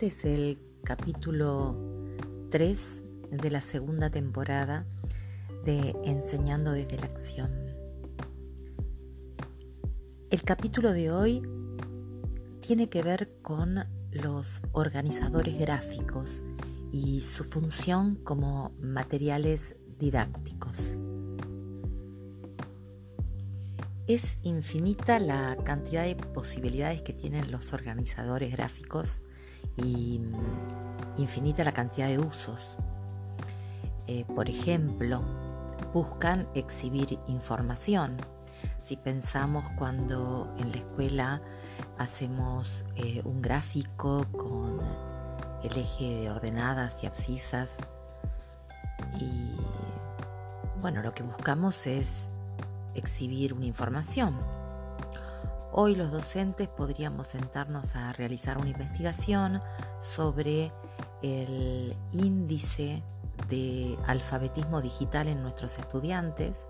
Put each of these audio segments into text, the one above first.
Este es el capítulo 3 de la segunda temporada de Enseñando desde la acción. El capítulo de hoy tiene que ver con los organizadores gráficos y su función como materiales didácticos. Es infinita la cantidad de posibilidades que tienen los organizadores gráficos y mm, infinita la cantidad de usos. Eh, por ejemplo, buscan exhibir información. Si pensamos cuando en la escuela hacemos eh, un gráfico con el eje de ordenadas y abscisas y bueno, lo que buscamos es exhibir una información. Hoy los docentes podríamos sentarnos a realizar una investigación sobre el índice de alfabetismo digital en nuestros estudiantes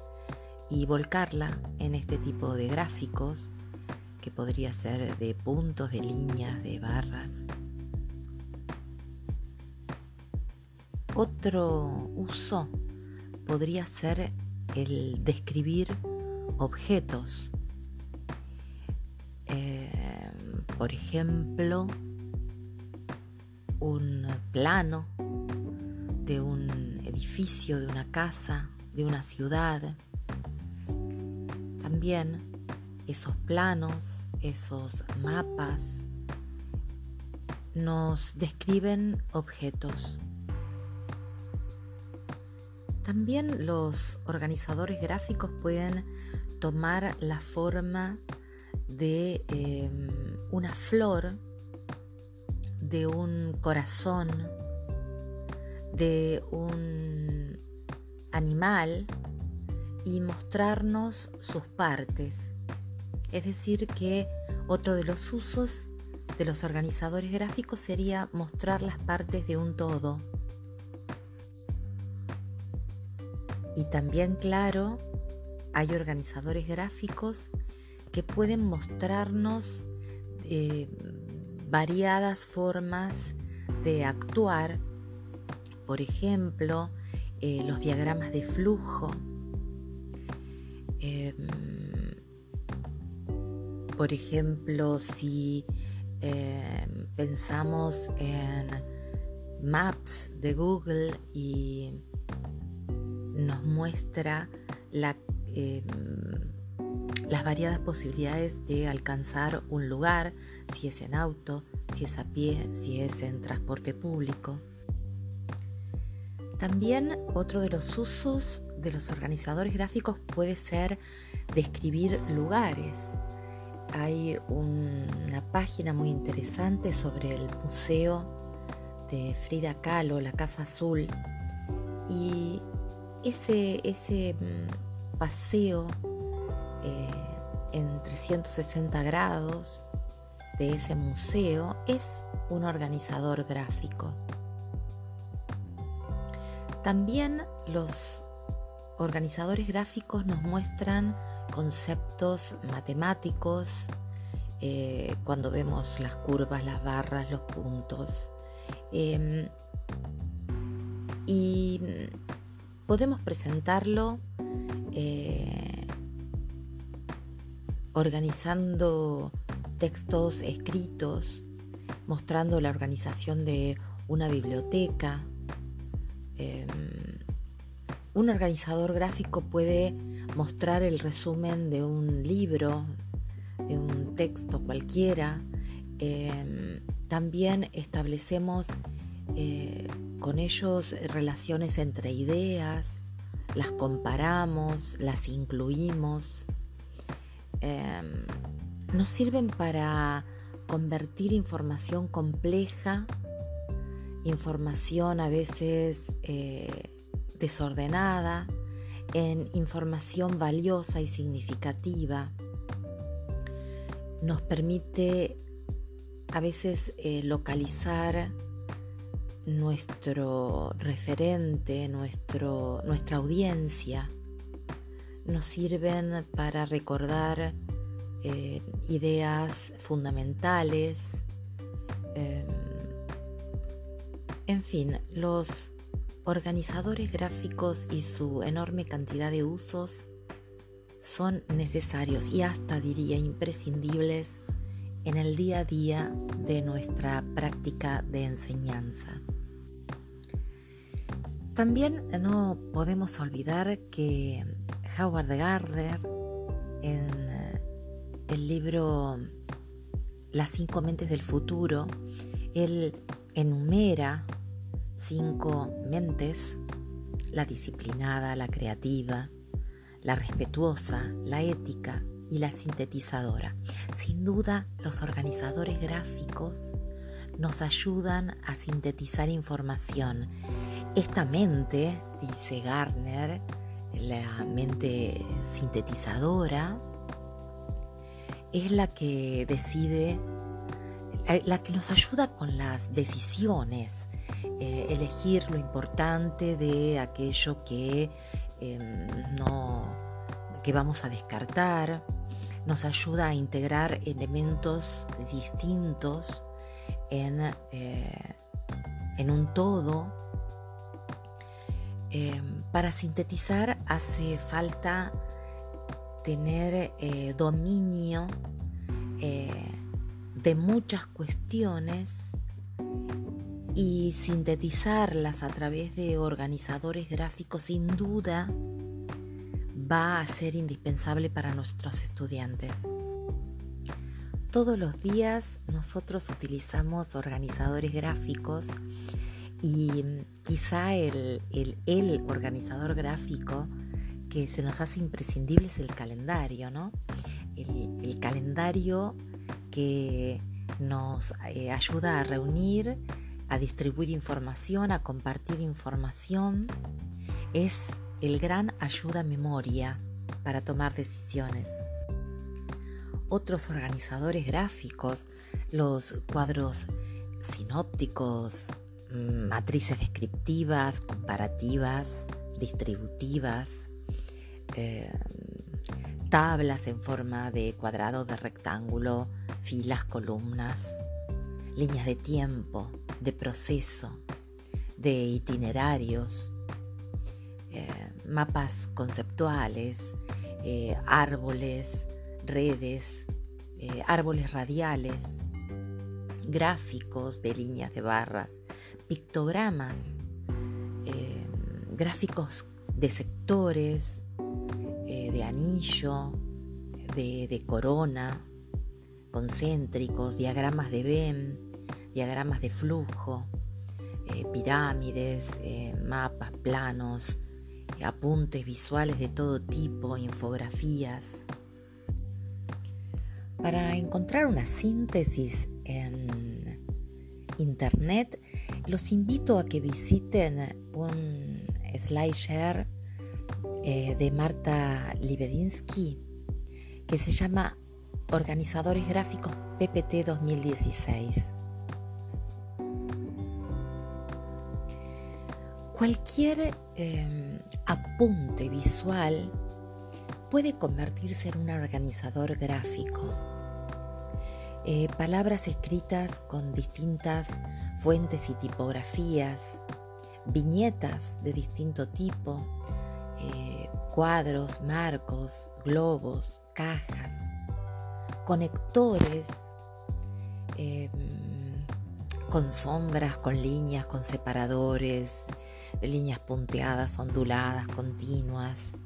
y volcarla en este tipo de gráficos que podría ser de puntos, de líneas, de barras. Otro uso podría ser el describir objetos. Eh, por ejemplo, un plano de un edificio, de una casa, de una ciudad. También esos planos, esos mapas, nos describen objetos. También los organizadores gráficos pueden tomar la forma de em, una flor, de un corazón, de un animal y mostrarnos sus partes. Es decir, que otro de los usos de los organizadores gráficos sería mostrar las partes de un todo. Y también, claro, hay organizadores gráficos que pueden mostrarnos eh, variadas formas de actuar, por ejemplo, eh, los diagramas de flujo, em, por ejemplo, si em, pensamos en Maps de Google y nos muestra em, las variadas posibilidades de alcanzar un lugar, si es en auto, si es a pie, si es en transporte público. También otro de los usos de los organizadores gráficos puede ser describir lugares. Hay una página muy interesante sobre el museo de Frida Kahlo, la Casa Azul, y ese, ese mm, paseo eh, en 360 grados de ese museo es un organizador gráfico. También los organizadores gráficos nos muestran conceptos matemáticos eh, cuando vemos las curvas, las barras, los puntos. Em, y podemos presentarlo eh, organizando textos escritos, mostrando la organización de una biblioteca. Em, un organizador gráfico puede mostrar el resumen de un libro, de un texto cualquiera. Em, también establecemos eh, con ellos relaciones entre ideas, las comparamos, las incluimos. Em, nos sirven para convertir información compleja, información a veces eh, desordenada, en información valiosa y significativa. Nos permite a veces eh, localizar nuestro referente, nuestro, nuestra audiencia, nos sirven para recordar eh, ideas fundamentales, em, En fin, los organizadores gráficos y su enorme cantidad de usos son necesarios y hasta diría imprescindibles en el día a día de nuestra práctica de enseñanza. También no podemos olvidar que Howard Gardner en eh, el libro Las cinco mentes del futuro, él enumera cinco mentes, la disciplinada, la creativa, la respetuosa, la ética y la sintetizadora. Sin duda, los organizadores gráficos nos ayudan a sintetizar información. Esta mente, dice Garner, la mente sintetizadora, es la que decide, la que nos ayuda con las decisiones, eh, elegir lo importante de aquello que em, no que vamos a descartar, nos ayuda a integrar elementos distintos en, eh, en un todo. Em, para sintetizar hace falta tener eh, dominio de muchas cuestiones y sintetizarlas a través de organizadores gráficos sin duda va a ser indispensable para nuestros estudiantes. Todos los días nosotros utilizamos organizadores gráficos y quizá el, el, organizador gráfico que se nos hace imprescindible es el calendario, ¿no? El, calendario que nos eh, ayuda a reunir a distribuir información, a compartir información, es el gran ayuda memoria para tomar decisiones. Otros organizadores gráficos, los cuadros sinópticos, mm, matrices descriptivas, comparativas, distributivas, eh, tablas en forma de cuadrado, de rectángulo, filas, columnas, líneas de tiempo, de proceso, de itinerarios, eh, mapas conceptuales, eh, árboles, redes, eh, árboles radiales, gráficos de líneas de barras, pictogramas, gráficos de sectores, de anillo, de, de corona, concéntricos, diagramas de Venn, diagramas de flujo, eh, pirámides, eh, mapas, planos, eh, apuntes visuales de todo tipo, infografías. Para encontrar una síntesis en internet, los invito a que visiten un slideshare de Marta Libedinsky que se llama Organizadores Gráficos PPT 2016. Cualquier em, apunte visual puede convertirse en un organizador gráfico. Eh, palabras escritas con distintas fuentes y tipografías, viñetas de distinto tipo, eh, cuadros, marcos, globos, cajas, conectores, em, con sombras, con líneas, con separadores, líneas punteadas, onduladas, continuas.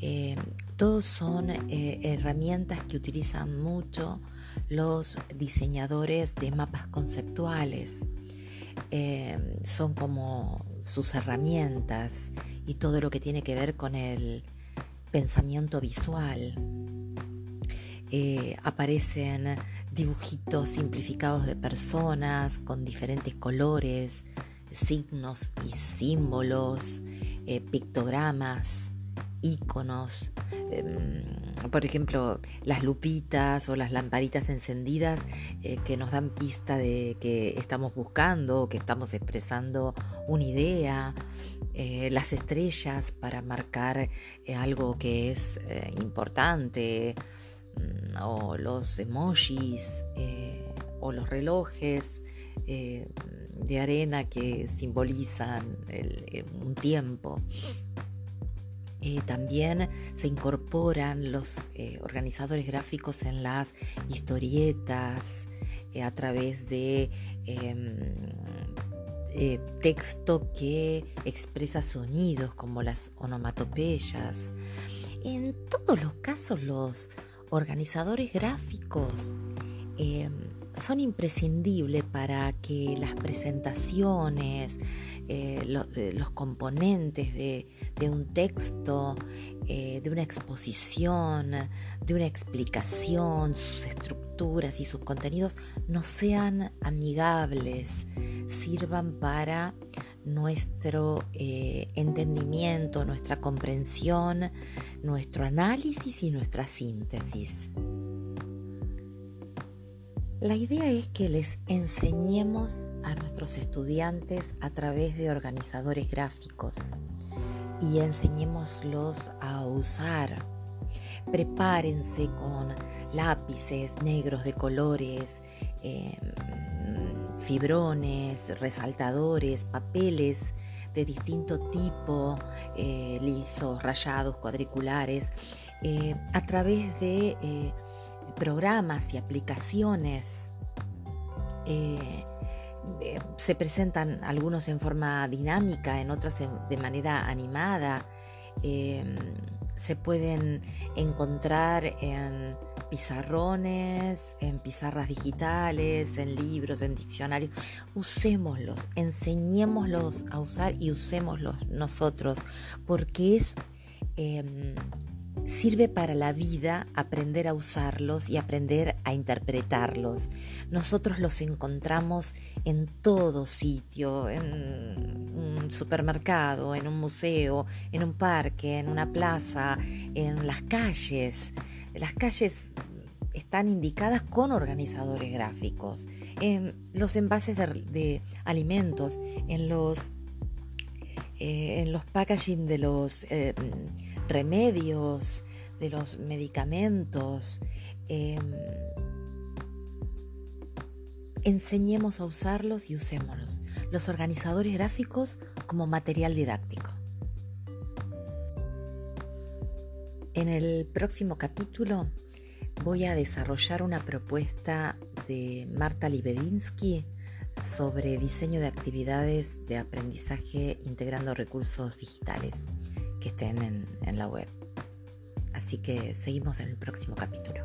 Eh, todos son eh, herramientas que utilizan mucho los diseñadores de mapas conceptuales. Eh, son como sus herramientas y todo lo que tiene que ver con el pensamiento visual. aparecen dibujitos simplificados de personas con diferentes colores, signos y símbolos, eh, pictogramas, iconos, em, por ejemplo, las lupitas o las lamparitas encendidas eh, que nos dan pista de que estamos buscando, que estamos expresando una idea, eh, las estrellas para marcar algo que es importante, mm, o los emojis, o los relojes arena que simbolizan un tiempo. Eh, también se incorporan los eh, organizadores gráficos en las historietas eh, a través de em, texto que expresa sonidos como las onomatopeyas. En todos los casos los organizadores gráficos em, son imprescindibles para que las presentaciones, eh, eh, los componentes de, un texto, eh, de una exposición, de una explicación, sus estructuras y sus contenidos no sean amigables, sirvan para nuestro entendimiento, nuestra comprensión, nuestro análisis y nuestra síntesis. La idea es que les enseñemos a nuestros estudiantes a través de organizadores gráficos y enseñémoslos a usar. Prepárense con lápices negros de colores, em, fibrones, resaltadores, papeles de distinto tipo, eh, lisos, rayados, cuadriculares, eh, a través de eh, programas y aplicaciones. Eh, eh, se presentan algunos en forma dinámica, en otros de manera animada. Em, se pueden encontrar en pizarrones, en pizarras digitales, en libros, en diccionarios. Usémoslos, enseñémoslos a usar y usémoslos nosotros, porque es em, Sirve para la vida aprender a usarlos y aprender a interpretarlos. Nosotros los encontramos en todo sitio, en un supermercado, en un museo, en un parque, en una plaza, en las calles. Las calles están indicadas con organizadores gráficos, en los envases de, alimentos, en los, eh, en los packaging de los eh, remedios, de los medicamentos. Em, enseñemos a usarlos y usémoslos. Los organizadores gráficos como material didáctico. En el próximo capítulo voy a desarrollar una propuesta de Marta Libedinsky sobre diseño de actividades de aprendizaje integrando recursos digitales que estén en, la web. Así que seguimos en el próximo capítulo.